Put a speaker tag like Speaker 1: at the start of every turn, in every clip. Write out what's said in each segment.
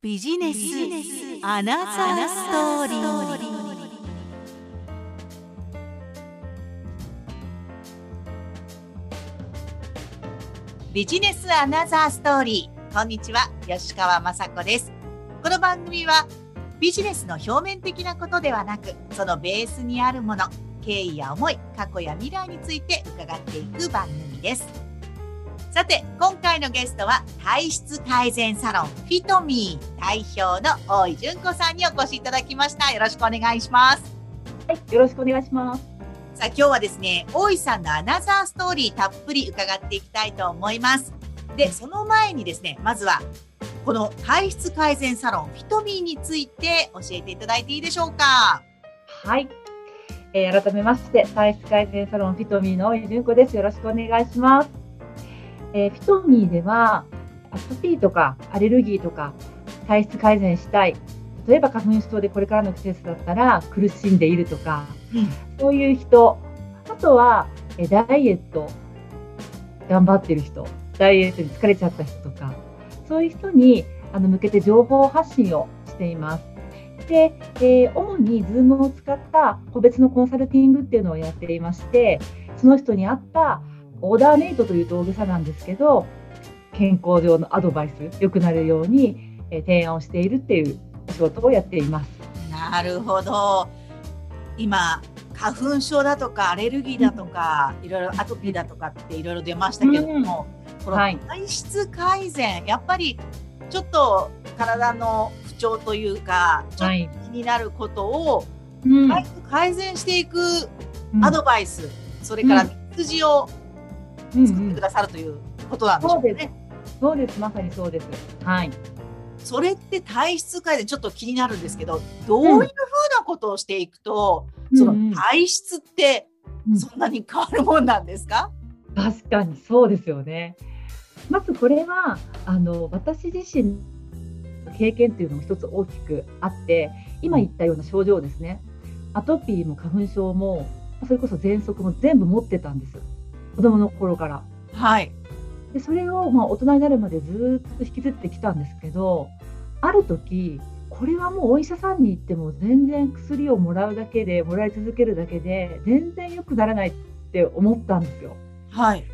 Speaker 1: ビジネスアナザーストーリー。ビジネスアナザーストーリー。こんにちは吉川雅子ですこの番組はビジネスの表面的なことではなくそのベースにあるもの経緯や思い過去や未来について伺っていく番組です。さて今回のゲストは体質改善サロンフィトミー代表の大井純子さんにお越しいただきました。よろしくお願いします。
Speaker 2: はいよろしくお願いします。
Speaker 1: さあ今日はですね大井さんのアナザーストーリーたっぷり伺っていきたいと思います。でその前にですねまずはこの体質改善サロンフィトミーについて教えていただいていいでしょうか？
Speaker 2: はい、えー、改めまして体質改善サロンフィトミーの大井純子です。よろしくお願いしますえー、フィトミーではアトピーとかアレルギーとか体質改善したい。例えば花粉症でこれからの季節だったら苦しんでいるとか、うん、そういう人。あとは、えダイエット。頑張ってる人。ダイエットに疲れちゃった人とか。そういう人にあの向けて情報発信をしています。で、えー、主に Zoom を使った個別のコンサルティングっていうのをやっていましてその人に合ったオーダーメイドというと大げさなんですけど健康上のアドバイス良くなるように、え提案をしているっていう仕事をやっています。
Speaker 1: なるほど。今花粉症だとかアレルギーだとか、うん、いろいろアトピーだとかっていろいろ出ましたけども、うん、この体質改善、はい、やっぱりちょっと体の不調というかちょっと気になることを、はい、改善していくアドバイス、それから筋を作ってくださるということなんでしょうね。
Speaker 2: そうです、まさにそうです。はい。
Speaker 1: それって体質改善ちょっと気になるんですけど、どういうふうなことをしていくと、うん、その体質ってそんなに変わるもんなんですか、
Speaker 2: うん、確かにそうですよね。まずこれはあの私自身の経験っていうのも一つ大きくあって今言ったような症状ですね。アトピーも花粉症もそれこそ喘息も全部持ってたんです子供の頃から。
Speaker 1: はい。
Speaker 2: でそれをまあ大人になるまでずっと引きずってきたんですけどある時これはもうお医者さんに行っても全然薬をもらうだけでもらい続けるだけで全然良くならないって思ったんですよ。
Speaker 1: はい、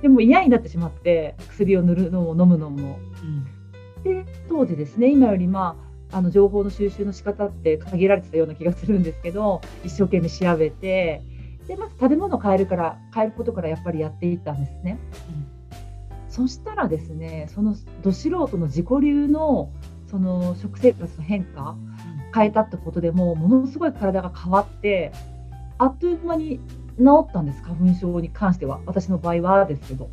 Speaker 2: でも嫌になってしまって薬を塗るのも飲むのも。うん、で当時ですね今よりまああの情報の収集の仕方って限られてたような気がするんですけど一生懸命調べてでまず食べ物を変えるから変えることからやっぱりやっていったんですね。うん、そしたらですねそのど素人の自己流のその食生活の変化、変えたってことでもものすごい体が変わってあっという間に治ったんです。花粉症に関しては。私の場合はですけど。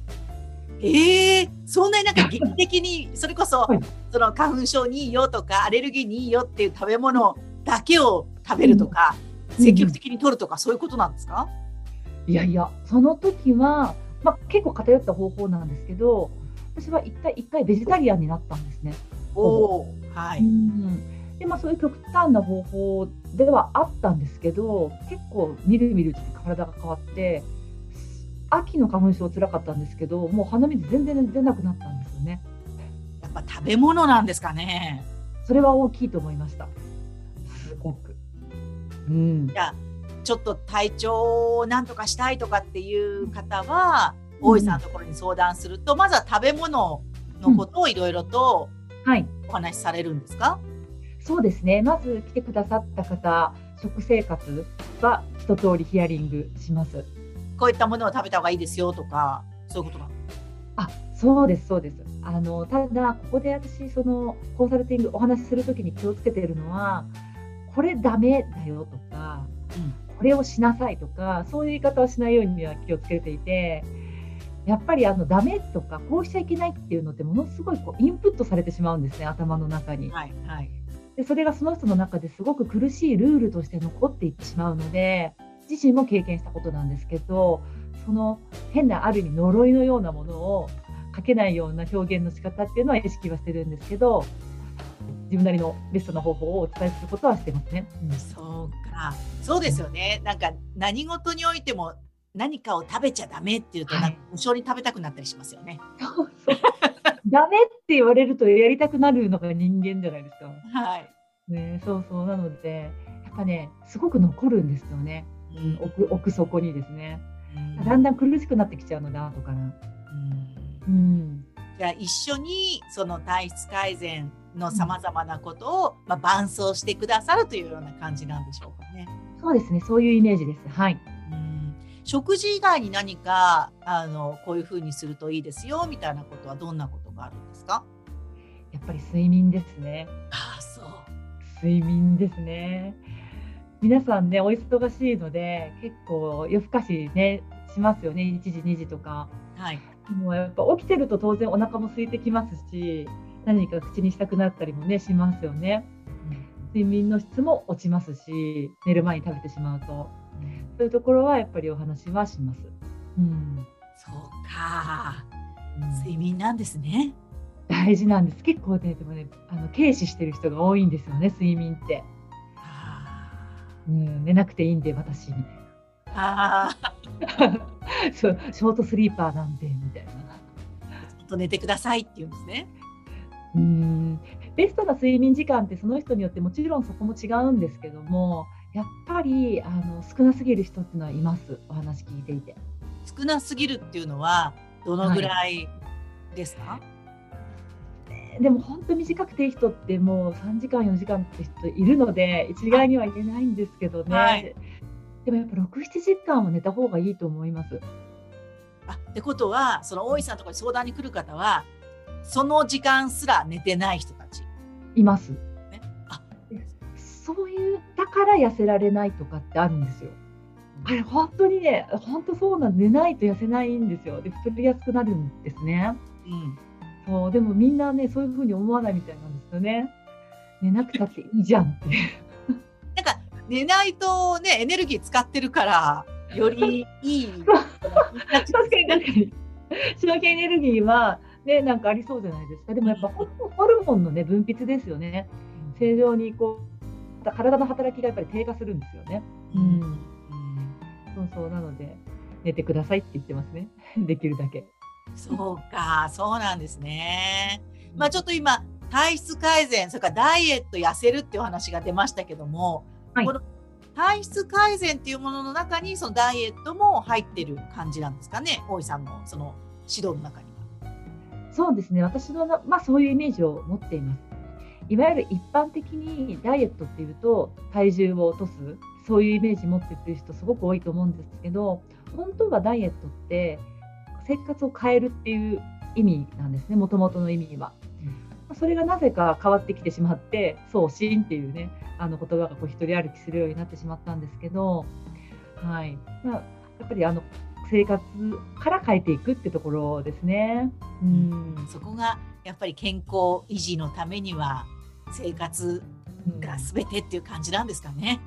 Speaker 1: ええー、そんなになんか 劇的にそれこそ、はい、その花粉症にいいよとかアレルギーにいいよっていう食べ物だけを食べるとか、積極的に取るとか、そういうことなんですか？
Speaker 2: いやいや、その時は、まあ、結構偏った方法なんですけど、私は一回一回ベジタリアンになったんですね。
Speaker 1: おはい。
Speaker 2: でまあ、そういう極端な方法ではあったんですけど結構みるみるうちに体が変わって秋の花粉症つらかったんですけどもう鼻水全然出なくなったんですよね。
Speaker 1: やっぱ食べ物なんですかね。
Speaker 2: それは大きいと思いました。すごく
Speaker 1: うん、じゃちょっと体調をなんとかしたいとかっていう方は、大井さんのところに相談すると、まずは食べ物のことをいろいろとお話しされるんですか、
Speaker 2: うん、そうですね。まず来てくださった方食生活は一通りヒアリングします。
Speaker 1: こういったものを食べた方がいいですよとかそういうことな
Speaker 2: あそうですそうです。あのただここで私そのコンサルティングお話しするときに気をつけているのはこれダメだよとか、うん、これをしなさいとかそういう言い方をしないようには気をつけていてやっぱりあのダメとかこうしちゃいけないっていうのってものすごいこうインプットされてしまうんですね頭の中に。はいはい、でそれがその人の中ですごく苦しいルールとして残っていってしまうので自身も経験したことなんですけどその変なある意味呪いのようなものを書けないような表現の仕方っていうのは意識はしてるんですけど自分なりのベストな方法をお伝えすることはしてますね。
Speaker 1: うん、そうか、そうですよね。なんか何事においても何かを食べちゃダメっていうと、はい、なんか無性に食べたくなったりしますよね。
Speaker 2: そうそう ダメって言われるとやりたくなるのが人間じゃないですか。
Speaker 1: はい。
Speaker 2: ね、そうそうなのでやっぱねすごく残るんですよね、うん、奥奥底にですね、うん、だんだん苦しくなってきちゃうので後から。うん、
Speaker 1: うんじゃあ一緒にその体質改善のさまざまなことを、まあ、伴走してくださるというような感じなんでしょうかね。
Speaker 2: そうですねそういうイメージです。はい
Speaker 1: 食事以外に何かあのこういうふうにするといいですよみたいなことはどんなことがあるんですか？
Speaker 2: やっぱり睡眠ですね。
Speaker 1: ああそう
Speaker 2: 睡眠ですね。皆さんねお忙しいので結構夜更かしねしますよね1時2時とか。
Speaker 1: はい。
Speaker 2: もうやっぱ起きてると当然お腹も空いてきますし何か口にしたくなったりもねしますよね。睡眠の質も落ちますし寝る前に食べてしまうと。そういうところはやっぱりお話はします。
Speaker 1: うん、そうか、睡眠なんですね。
Speaker 2: 大事なんです。結構ね、でもね、あの軽視してる人が多いんですよね、睡眠って。うん、寝なくていいんで、私みたいな。あ そうショートスリーパーなんでみたいな。ち
Speaker 1: ょっと寝てくださいって言うんですね。
Speaker 2: うん。ベストな睡眠時間ってその人によってもちろんそこも違うんですけどもやっぱりあの少なすぎる人っていうのはいます。お話聞いていて。
Speaker 1: 少なすぎるっていうのはどのぐらいですか、はい、
Speaker 2: でも本当短くていい人ってもう3時間4時間って人いるので一概には言えないんですけどね、はい、でもやっぱ67時間は寝た方がいいと思います。
Speaker 1: あってことはその大井さんとかに相談に来る方はその時間すら寝てない人たち
Speaker 2: いますそういうだから痩せられないとかってあるんですよ。あれ本当にね本当そうなん寝ないと痩せないんですよで太りやすくなるんですね。うん、そうでもみんなねそういうふうに思わないみたいなんですよね。寝なくたっていいじゃんって。
Speaker 1: なんか寝ないとねエネルギー使ってるからよりいい。確
Speaker 2: かに確かに。消費 エネルギーはねなんかありそうじゃないですか。でもやっぱホルモンのね分泌ですよね。正常にこう体の働きがやっぱり低下するんですよね。うん、うん、そうそうなので寝てくださいって言ってますね。できるだけ。
Speaker 1: そうか、そうなんですね。まあちょっと今体質改善、それからダイエット痩せるっていう話が出ましたけども、はい、この体質改善っていうものの中にそのダイエットも入ってる感じなんですかね、大井さんのその指導の中には。
Speaker 2: そうですね、私のまあそういうイメージを持っています。いわゆる一般的にダイエットっていうと体重を落とすそういうイメージ持ってる人すごく多いと思うんですけど本当はダイエットって生活を変えるっていう意味なんですねもともとの意味は。それがなぜか変わってきてしまって送信っていうねあの言葉がこう一人歩きするようになってしまったんですけど、はいまあ、やっぱりあの生活から変えていくってところですね。
Speaker 1: うん、そこがやっぱり健康維持のためには生活が全てっていう感じなんですかね。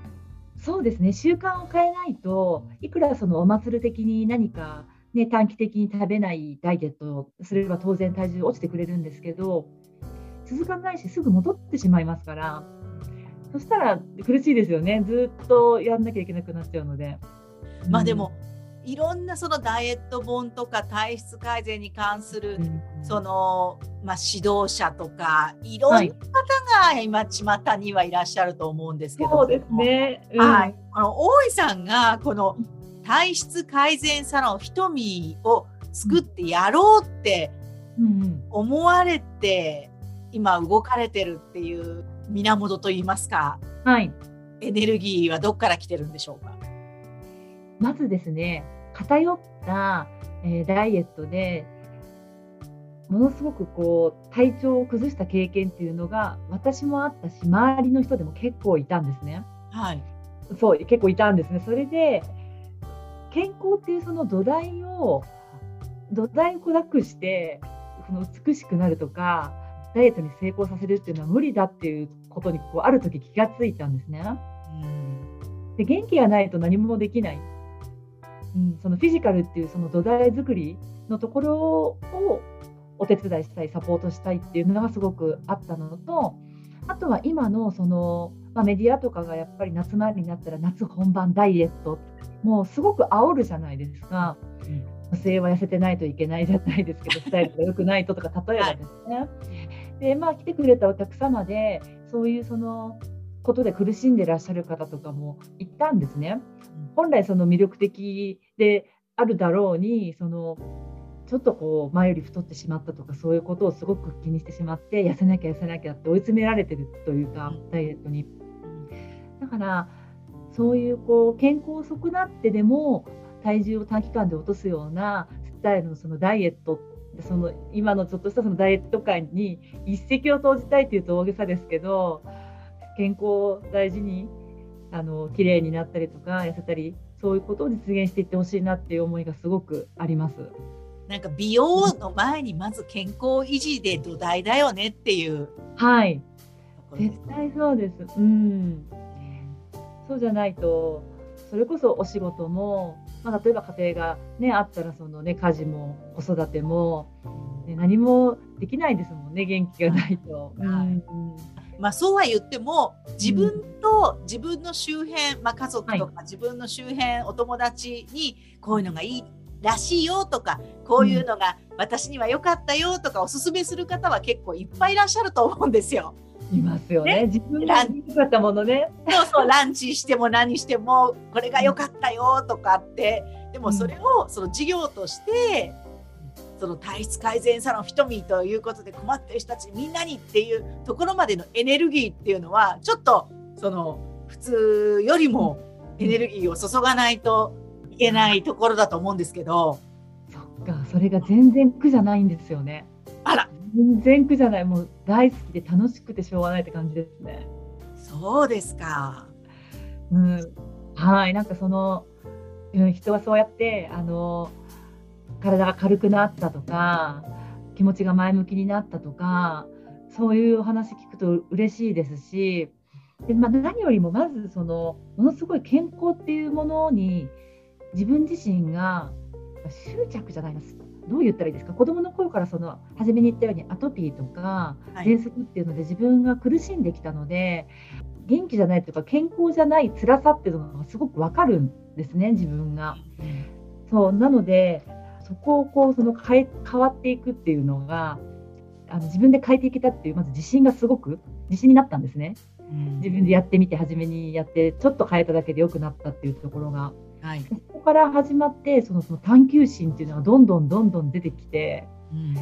Speaker 2: そうですね習慣を変えないといくらそのお祭り的に何か、ね、短期的に食べないダイエットをすれば当然体重落ちてくれるんですけど続かないしすぐ戻ってしまいますからそしたら苦しいですよねずっとやんなきゃいけなくなっちゃうので。
Speaker 1: まあでも、いろんなそのダイエット本とか体質改善に関する、その、まあ、指導者とかい。ろんな方が今巷にはいらっしゃると思うんですけど、
Speaker 2: そうですね、
Speaker 1: うん、はい、あの大井さんがこの体質改善サロンひとみを作ってやろうって思われて、今動かれてるっていう源といいますか、
Speaker 2: はい、
Speaker 1: エネルギーはどこから来てるんでしょうか？
Speaker 2: まずですね、偏った、えー、ダイエットで、ものすごくこう体調を崩した経験っていうのが私もあったし周りの人でも結構いたんですね。
Speaker 1: はい、
Speaker 2: そう結構いたんですね。それで健康っていうその土台を土台をなくしてその美しくなるとかダイエットに成功させるっていうのは無理だっていうことにこうある時気がついたんですね。うん、で元気がないと何もできない。うん、そのフィジカルっていうその土台作りのところをお手伝いしたいサポートしたいっていうのがすごくあったのとあとは今のその、まあ、メディアとかがやっぱり夏前になったら夏本番ダイエットもうすごく煽るじゃないですか。女性は痩せてないといけないじゃないですけどスタイルが良くないととか例えばですね、はい、でまあ来てくれたお客様でそういうそのことで苦しんでらっしゃる方とかもいたんですね。本来その魅力的であるだろうにそのちょっとこう前より太ってしまったとかそういうことをすごく気にしてしまって痩せなきゃ痩せなきゃって追い詰められてるというかダイエットに。だからそういうこう健康を損なってでも体重を短期間で落とすようなスタイルのそのダイエットその今のちょっとしたそのダイエット界に一石を投じたいというと大げさですけど健康を大事にあの綺麗になったりとか痩せたりそういうことを実現していってほしいなっていう思いがすごくあります。
Speaker 1: なんか美容の前にまず健康維持で土台だよねっていう。
Speaker 2: はい。絶対そうです。うん。そうじゃないとそれこそお仕事もまあ、例えば家庭が、ね、あったらその、ね、家事も子育ても、ね、何もできないですもんね元気がないと。はいうん
Speaker 1: まあ、そうは言っても自分と自分の周辺、まあ、家族とか自分の周辺、お友達にこういうのがいいらしいよとかこういうのが私には良かったよとかおすすめする方は結構いっぱいいらっしゃると思うんですよ。
Speaker 2: いますよね。ね自分が良かったものね。
Speaker 1: そうそう、ランチしても何しても、これが良かったよとかって、でもそれをその事業として、その体質改善サロンひとみということで困ってる人たちみんなにっていうところまでのエネルギーっていうのはちょっとその普通よりもエネルギーを注がないといけないところだと思うんですけど。
Speaker 2: そっかそれが全然苦じゃないんですよね。
Speaker 1: あら
Speaker 2: 全然苦じゃないもう大好きで楽しくてしょうがないって感じですね。
Speaker 1: そうですか。
Speaker 2: うん、はいなんかその、うん、人はそうやってあの体が軽くなったとか気持ちが前向きになったとかそういうお話聞くと嬉しいですしで、まあ、何よりもまずそのものすごい健康っていうものに自分自身が執着じゃないです。どう言ったらいいですか？子どもの頃からその初めに言ったようにアトピーとか喘息っていうので自分が苦しんできたので、元気じゃないというか健康じゃない辛さっていうのがすごく分かるんですね自分が。そうなのでそこをこうその変え変わっていくっていうのがあの自分で変えていけたっていうまず自信がすごく自信になったんですね。自分でやってみて初めにやってちょっと変えただけで良くなったっていうところがはい、そこから始まってそのその探求心っていうのがどんどんどんどん出てきて、うん、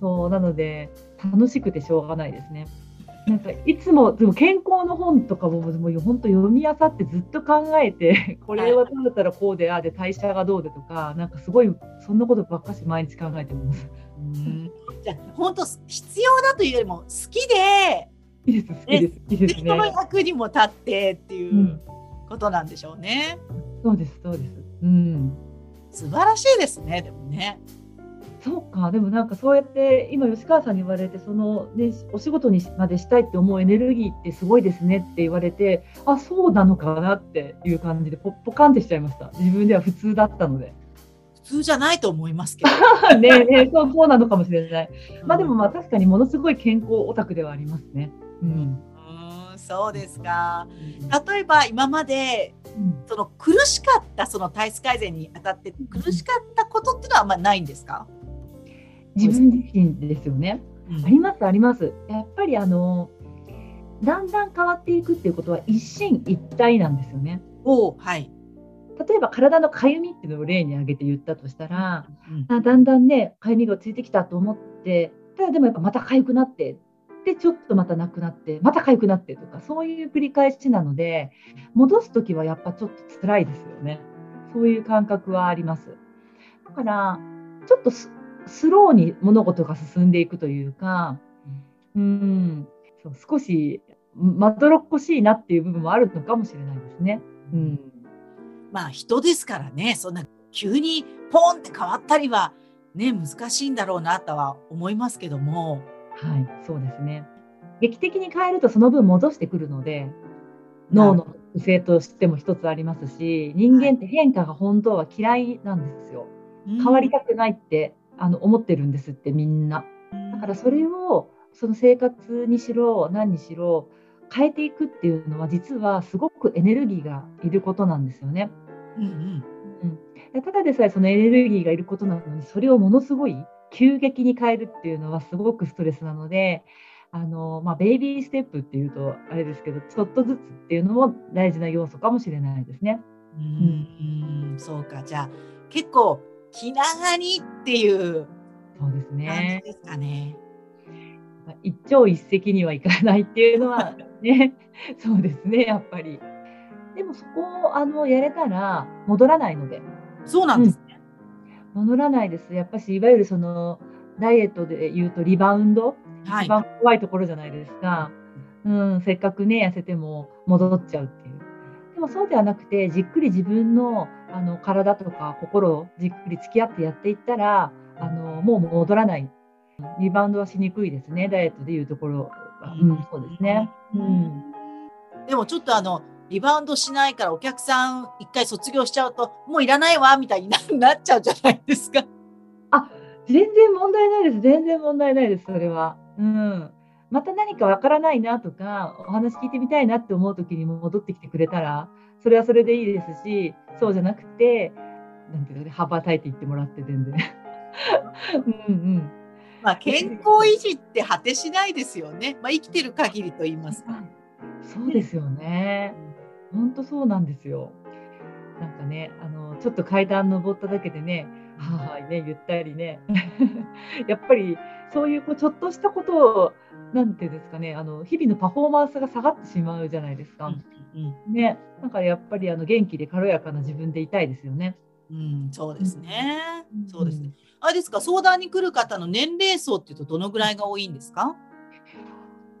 Speaker 2: そうなので楽しくてしょうがないですね。なんかいつもでも健康の本とかももう本当読み漁ってずっと考えて これはどうだったらこうでああで代謝がどうでとかなんかすごいそんなことばっかし毎日考えてます。
Speaker 1: うんじゃあ本当必要だというよりも好きで
Speaker 2: いいです好きです、好きです
Speaker 1: ね。人の役にも立ってっていうことなんでしょうね。
Speaker 2: うんそうですそうです。うん。
Speaker 1: 素晴らしいですねでもね。
Speaker 2: そうかでもなんかそうやって今吉川さんに言われてその、ね、お仕事にまでしたいって思うエネルギーってすごいですねって言われてあそうなのかなっていう感じでポッポカンってしちゃいました自分では普通だったので。
Speaker 1: 普通じゃないと思いますけ
Speaker 2: ど。ねねそうそうなのかもしれない。まあでもまあ確かにものすごい健康オタクではありますね。うん。
Speaker 1: うんそうですか。例えば今までその苦しかったその体質改善にあたって苦しかったことっていうのはあんまりないんですか？
Speaker 2: 自分自身ですよね、うん、ありますあります。やっぱりあのだんだん変わっていくっていうことは一進一退なんですよね。
Speaker 1: おはい。
Speaker 2: 例えば体のかゆみっていうのを例に挙げて言ったとしたら、うん、だんだんねかゆみがついてきたと思ってただでもやっぱまた痒くなってでちょっとまたなくなってまた痒くなってとかそういう繰り返しなので戻す時はやっぱちょっと辛いですよね。そういう感覚はあります。だからちょっとスローに物事が進んでいくというかうん。そう少しまどろっこしいなっていう部分もあるのかもしれないですね。うん、
Speaker 1: まあ人ですからね。そんな急にポンって変わったりはね難しいんだろうなとは思いますけども。
Speaker 2: はい、そうですね。劇的に変えるとその分戻してくるので、脳の性としても一つありますし、人間って変化が本当は嫌いなんですよ。変わりたくないってあの思ってるんですってみんな。だからそれをその生活にしろ何にしろ変えていくっていうのは実はすごくエネルギーがいることなんですよね。
Speaker 1: うんうん
Speaker 2: うん、ただでさえそのエネルギーがいることなのにそれをものすごい急激に変えるっていうのはすごくストレスなのであの、まあ、ベイビーステップっていうとあれですけどちょっとずつっていうのも大事な要素かもしれないですね。
Speaker 1: うん、うん、そうかじゃあ結構気長にっていう
Speaker 2: そうですね。
Speaker 1: ですかね。
Speaker 2: 一朝一夕にはいかないっていうのは ねそうですねやっぱり。でもそこをあのやれたら戻らないので。
Speaker 1: そうなんですね。
Speaker 2: うん、戻らないです。やっぱしいわゆるそのダイエットで言うとリバウンド、はい、一番怖いところじゃないですか。うん、せっかくね痩せても戻っちゃうっていう。でもそうではなくてじっくり自分のあの体とか心をじっくり付き合ってやっていったらあのもう戻らない。リバウンドはしにくいですね、ダイエットでいうところは。うん、そうですね。うん、
Speaker 1: でもちょっとあの、リバウンドしないからお客さん一回卒業しちゃうと、もういらないわ、みたいに なっちゃうじゃないですか。
Speaker 2: あ、全然問題ないです。全然問題ないです、それは。うん。また何かわからないなとか、お話聞いてみたいなって思う時に戻ってきてくれたら、それはそれでいいですし、そうじゃなくて、なんていうかね、羽ばたいていってもらって全然。うんうん。
Speaker 1: まあ、健康維持って果てしないですよね。まあ、生きてる限りと言いますか。
Speaker 2: そうですよね。本当そうなんですよ。なんかね、あの、ちょっと階段登っただけでね、はいね、言ったりね。やっぱり、そういうこうちょっとしたことを、なんていうんですかね、あの日々のパフォーマンスが下がってしまうじゃないですか。うんうん、ね、だからやっぱりあの元気で軽やかな自分でいたいですよね。
Speaker 1: うん、そうですね。うん、そうですね。あれですか、相談に来る方の年齢層っていうとどのぐらいが多いんですか？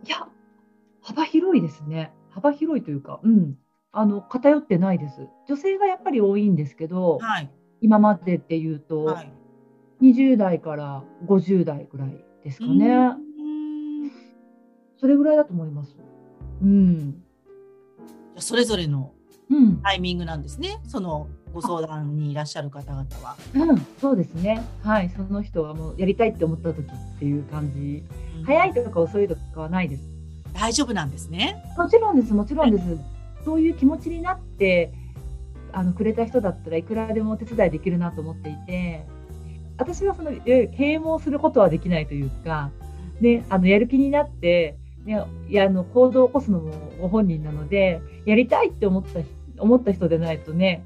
Speaker 2: いや、幅広いですね。幅広いというか、うん、あの偏ってないです。女性がやっぱり多いんですけど、はい、今までっていうと、はい、20代から50代ぐらいですかね。それぐらいだと思います。うん。
Speaker 1: それぞれのタイミングなんですね。そのご相談にいらっしゃる方々は。
Speaker 2: うん、そうですね。はい、その人はもうやりたいって思った時っていう感じ。うん、早いとか遅いとかはないです。
Speaker 1: 大丈夫なんですね。
Speaker 2: もちろんです、もちろんです。そういう気持ちになってあのくれた人だったらいくらでもお手伝いできるなと思っていて、私はその啓蒙することはできないというか、ね、あのやる気になって、ね、いやあの行動を起こすのもご本人なので、やりたいって思った思った人でないとね、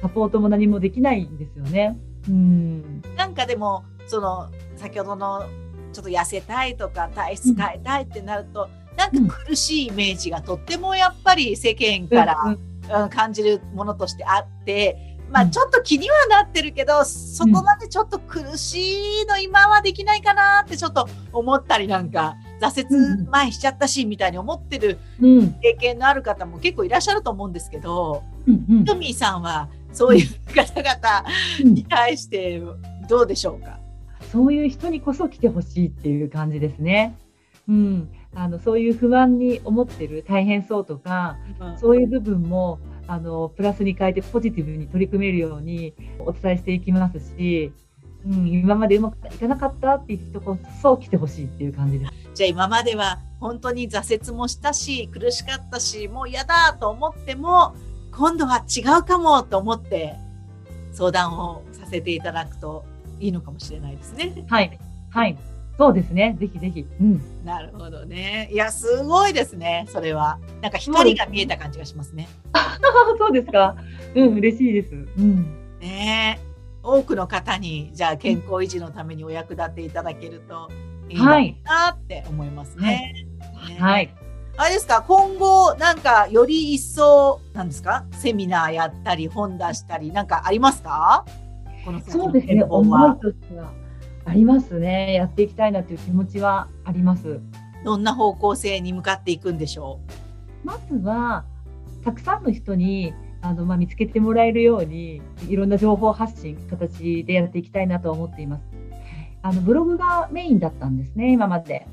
Speaker 2: サポートも何もできないんですよね。うん
Speaker 1: なんかでもその先ほどのちょっと痩せたいとか体質変えたいってなると、うん、なんか苦しいイメージがとってもやっぱり世間から、うん、感じるものとしてあって。まあちょっと気にはなってるけど、そこまでちょっと苦しいの今はできないかなってちょっと思ったりなんか挫折前しちゃったしみたいに思ってる経験のある方も結構いらっしゃると思うんですけど、トミーさんはそういう方々に対してどうでしょうか、
Speaker 2: そういう人にこそ来てほしいっていう感じですね。うん、あのそういう不安に思ってる大変そうとか、うん、そういう部分もあのプラスに変えてポジティブに取り組めるようにお伝えしていきますし、うん、今までうまくいかなかったっていう人こそ来てほしいっていう感じです。
Speaker 1: じゃあ今までは本当に挫折もしたし苦しかったしもう嫌だと思っても今度は違うかもと思って相談をさせていただくといいのかもしれないですね。
Speaker 2: はい、はい、そうですね。ぜひぜひ。
Speaker 1: うん。なるほどね。いや、すごいですね。それは。なんか光が見えた感じがしますね。
Speaker 2: そうですか。うん、嬉しいです。うん。
Speaker 1: ね多くの方に、じゃあ健康維持のためにお役立ていただけるといいなって思いますね。
Speaker 2: はい。ね、はい、
Speaker 1: あれですか、今後、なんか、より一層、なんですか、セミナーやったり、本出したり、なんかありますか？
Speaker 2: このそうですね、思いとしては。ありますね。やっていきたいなという気持ちはあります。
Speaker 1: どんな方向性に向かっていくんでしょ
Speaker 2: う？まずは、たくさんの人にあの、まあ、見つけてもらえるようにいろんな情報発信形でやっていきたいなと思っています。あのブログがメインだったんですね今まで。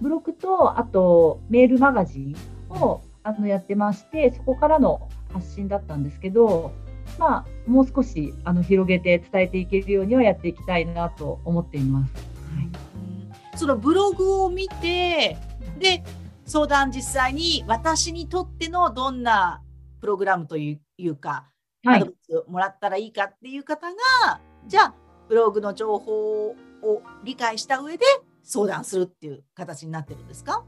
Speaker 2: ブログとあとメールマガジンをあのやってましてそこからの発信だったんですけど、まあ、もう少しあの広げて伝えていけるようにはやっていきたいなと思っています。はい、
Speaker 1: そのブログを見てで相談実際に私にとってのどんなプログラムというかアドバイスをもらったらいいかっていう方が、じゃあブログの情報を理解した上で相談するっていう形になってるんですか？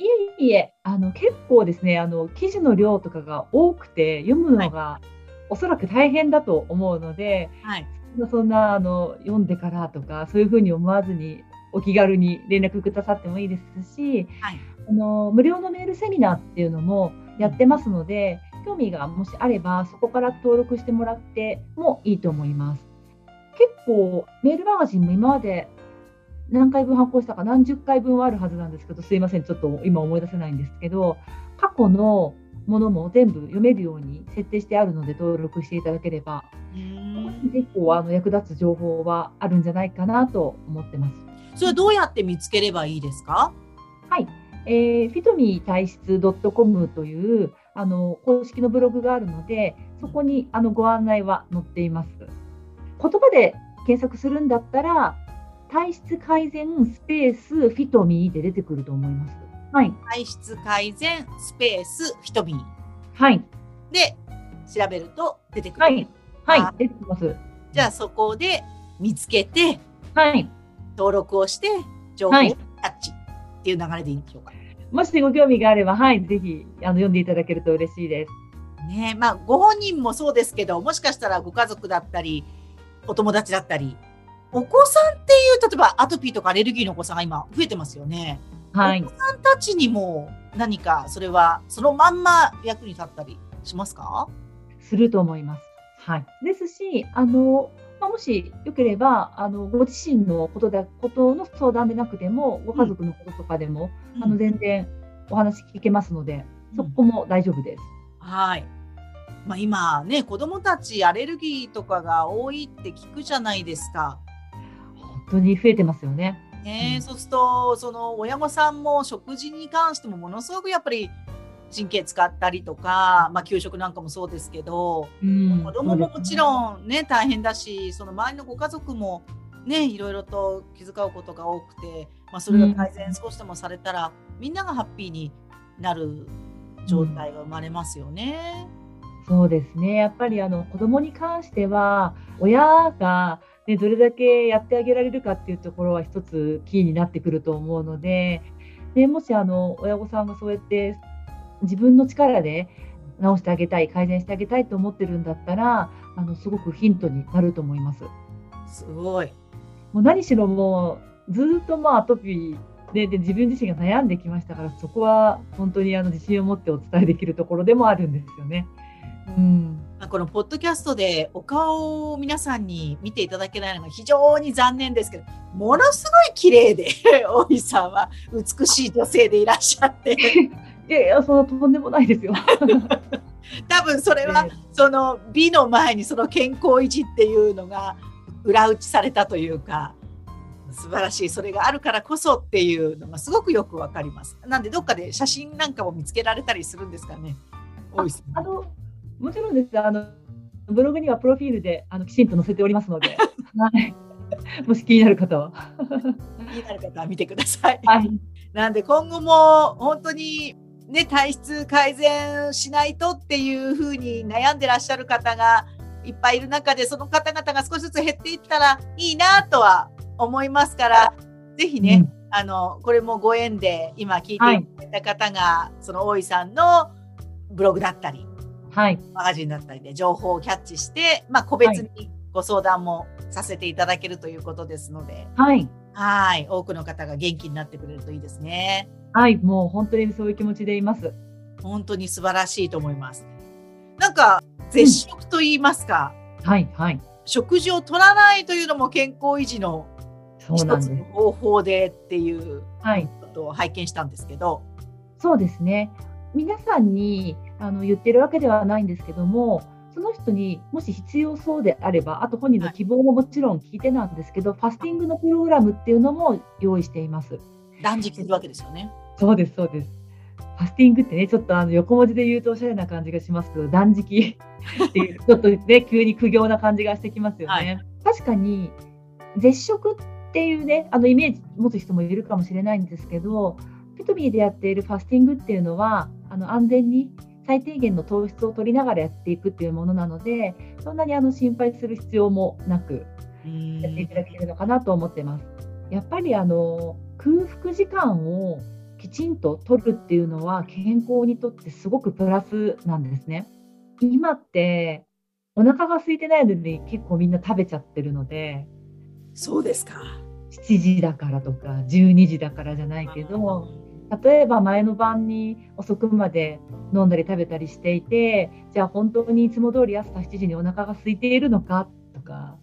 Speaker 2: いえいえ、あの結構ですね、あの記事の量とかが多くて読むのがおそらく大変だと思うので、はい、そんなあの読んでからとかそういうふうに思わずにお気軽に連絡くださってもいいですし、はい、あの無料のメールセミナーっていうのもやってますので、興味がもしあればそこから登録してもらってもいいと思います。結構メールマガジンも今まで何回分発行したか何十回分はあるはずなんですけどすいませんちょっと今思い出せないんですけど過去のものも全部読めるように設定してあるので登録していただければ結構あの役立つ情報はあるんじゃないかなと思ってます。
Speaker 1: それはどうやって見つければいいですか？
Speaker 2: はい、えー、フィトミー体質 .com というあの公式のブログがあるのでそこにあのご案内は載っています。言葉で検索するんだったら体質改善スペースフィトミーで出てくると思います。
Speaker 1: はい。体質改善スペースフィトミー。
Speaker 2: はい。
Speaker 1: で、調べると出てくる。
Speaker 2: はい。はい。出てきます。
Speaker 1: じゃあそこで見つけて、
Speaker 2: はい。
Speaker 1: 登録をして、情報をキャッチっていう流れでいいんでしょうか。
Speaker 2: もしご興味があれば、はい、ぜひあの読んでいただけると嬉しいです。
Speaker 1: ねまあ、ご本人もそうですけど、もしかしたらご家族だったり、お友達だったり、お子さんっていう、例えばアトピーとかアレルギーのお子さんが今増えてますよね。
Speaker 2: はい。
Speaker 1: お子さんたちにも何かそれはそのまんま役に立ったりしますか？
Speaker 2: すると思います。はい。ですし、あの、まあ、もしよければ、あの、ご自身のことで、ことの相談でなくても、ご家族のこととかでも、うん、あの、全然お話聞けますので、うん、そこも大丈夫です。
Speaker 1: はい。まあ、今ね、子供たちアレルギーとかが多いって聞くじゃないですか。
Speaker 2: 当に増えてますよね。
Speaker 1: ね、うん、そうするとその親御さんも食事に関してもものすごくやっぱり神経使ったりとか、まあ、給食なんかもそうですけど、うん、子供ももちろんね、大変だしその周りのご家族もねいろいろと気遣うことが多くて、まあ、それが改善少しでもされたら、うん、みんながハッピーになる状態が生まれますよね。
Speaker 2: そうですね。やっぱりあの子供に関しては親がでどれだけやってあげられるかっていうところは一つキーになってくると思うのででもしあの親御さんがそうやって自分の力で直してあげたい改善してあげたいと思ってるんだったらあのすごくヒントになると思います。
Speaker 1: すごい
Speaker 2: もう何しろもうずっとまあアトピーでで自分自身が悩んできましたからそこは本当にあの自信を持ってお伝えできるところでもあるんですよね。
Speaker 1: うんこのポッドキャストでお顔を皆さんに見ていただけないのが非常に残念ですけど、ものすごい綺麗で、大井さんは美しい女性でいらっしゃって。
Speaker 2: いやいや、そのとんでもないですよ。
Speaker 1: 多分それは、その美の前にその健康維持っていうのが裏打ちされたというか、素晴らしいそれがあるからこそっていうのがすごくよくわかります。なんでどっかで写真なんかも見つけられたりするんですかね。
Speaker 2: 大井さん。あのもちろんです。あのブログにはプロフィールであのきちんと載せておりますので、はい、もし気になる方は。
Speaker 1: 気になる方は見てください。
Speaker 2: はい、
Speaker 1: なんで今後も本当にね、体質改善しないとっていうふうに悩んでらっしゃる方がいっぱいいる中で、その方々が少しずつ減っていったらいいなとは思いますから、ぜひね、うん、あの、これもご縁で今聞いていただいた方が、はい、その大井さんのブログだったり、
Speaker 2: はい、
Speaker 1: マガジンだったりで情報をキャッチして、まあ、個別にご相談もさせていただけるということですので、
Speaker 2: はい。
Speaker 1: はい。多くの方が元気になってくれるといいですね。
Speaker 2: はい。もう本当にそういう気持ちでいます。
Speaker 1: 本当に素晴らしいと思います。なんか、絶食と言いますか、
Speaker 2: うん、はい、はい。
Speaker 1: 食事を取らないというのも健康維持の一つの方法でっていうことを拝見したんですけど。
Speaker 2: そうですね。皆さんにあの言ってるわけではないんですけども、その人にもし必要そうであれば、あと本人の希望ももちろん聞いてなんですけど、はい、ファスティングのプログラムっていうのも用意しています。
Speaker 1: 断食するわけですよね。
Speaker 2: そうです、そうです。ファスティングってね、ちょっとあの横文字で言うとおしゃれな感じがしますけど、断食っていう、ちょっとね、急に苦行な感じがしてきますよね。はい、確かに、絶食っていうね、あのイメージ持つ人もいるかもしれないんですけど、ピトビーでやっているファスティングっていうのは、あの安全に最低限の糖質を取りながらやっていくっていうものなので、そんなにあの心配する必要もなく、やっていただけるのかなと思ってます。やっぱりあの空腹時間をきちんと取るっていうのは健康にとってすごくプラスなんですね。今ってお腹が空いてないのに結構みんな食べちゃってるので、
Speaker 1: そうですか。
Speaker 2: 7時だからとか12時だからじゃないけど、例えば前の晩に遅くまで飲んだり食べたりしていて、じゃあ本当にいつも通り朝7時にお腹が空いているのかとか、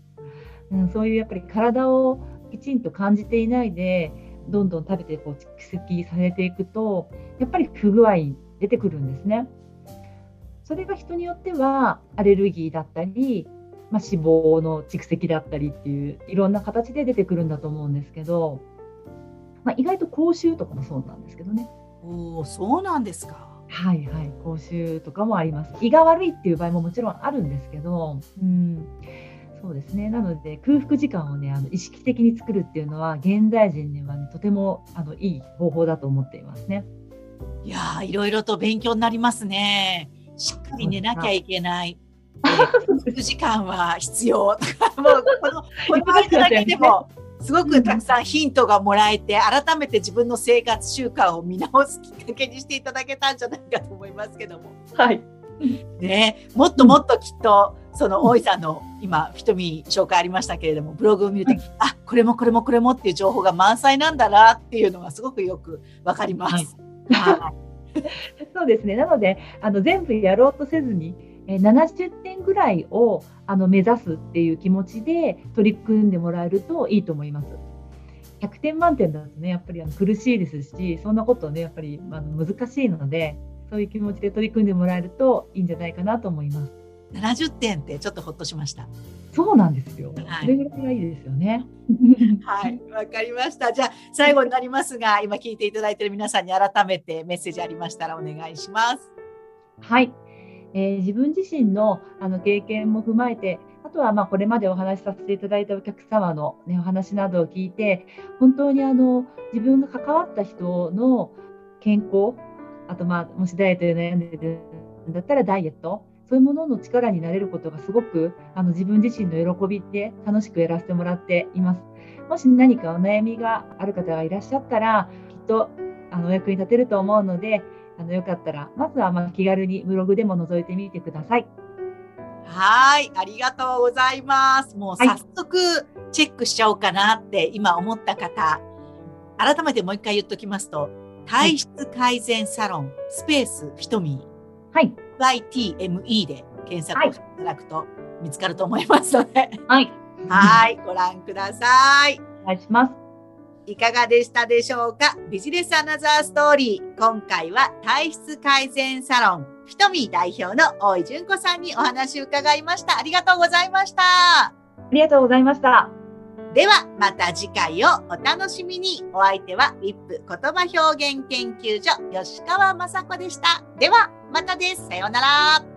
Speaker 2: うん、そういうやっぱり体をきちんと感じていないで、どんどん食べてこう蓄積されていくと、やっぱり不具合出てくるんですね。それが人によってはアレルギーだったり、まあ、脂肪の蓄積だったりっていういろんな形で出てくるんだと思うんですけど、まあ、意外と口臭とかもそうなんですけどね。
Speaker 1: おお、そうなんですか。
Speaker 2: はいはい、口臭とかもあります。胃が悪いっていう場合ももちろんあるんですけど、うん、そうですね。なので空腹時間をね、あの意識的に作るっていうのは現代人には、ね、とてもあのいい方法だと思っていますね。
Speaker 1: いやいろいろと勉強になりますね。しっかり寝なきゃいけない。空腹時間は必要 もうこのこの間だけでも。すごくたくさんヒントがもらえて、改めて自分の生活習慣を見直すきっかけにしていただけたんじゃないかと思いますけども。
Speaker 2: はい。
Speaker 1: ね、もっともっときっと、その大井さんの今、瞳紹介ありましたけれども、ブログを見ると、うん、あ、これもこれもこれもっていう情報が満載なんだなっていうのがすごくよくわかります。
Speaker 2: はい、そうですね。なので、あの、全部やろうとせずに、え70点ぐらいをあの目指すっていう気持ちで取り組んでもらえるといいと思います。100点満点だとね、やっぱりあの苦しいですし、そんなことね、やっぱりあの難しいので、そういう気持ちで取り組んでもらえるといいんじゃないかなと思います。
Speaker 1: 70点ってちょっとほっとしました。
Speaker 2: そうなんですよ。はい、それぐらいがいいですよね。
Speaker 1: はい、わかりました。じゃあ最後になりますが、今聞いていただいている皆さんに改めてメッセージありましたらお願いします。
Speaker 2: はい。えー、自分自身のあの経験も踏まえて、あとはまあこれまでお話しさせていただいたお客様の、ね、お話などを聞いて、本当にあの自分が関わった人の健康、あとまあもしダイエットで悩んでるんだったらダイエット、そういうものの力になれることがすごくあの自分自身の喜びで楽しくやらせてもらっています。もし何かお悩みがある方がいらっしゃったら、きっとあのお役に立てると思うので、あのよかったら、まずはま気軽にブログでも覗いてみてください。
Speaker 1: はい、ありがとうございます。もう早速チェックしちゃおうかなって今思った方、改めてもう一回言っときますと、体質改善サロン、スペースひとみ
Speaker 2: はい。
Speaker 1: YTME で検索していただくと見つかると思いますので、
Speaker 2: はい。
Speaker 1: はい、ご覧ください。
Speaker 2: お願いします。
Speaker 1: いかがでしたでしょうか？ビジネスアナザーストーリー。今回は体質改善サロン、ひとみ代表の大井純子さんにお話を伺いました。ありがとうございました。あ
Speaker 2: りがとうございました。
Speaker 1: では、また次回をお楽しみに。お相手は、ウィップ言葉表現研究所、吉川雅子でした。では、またです。さようなら。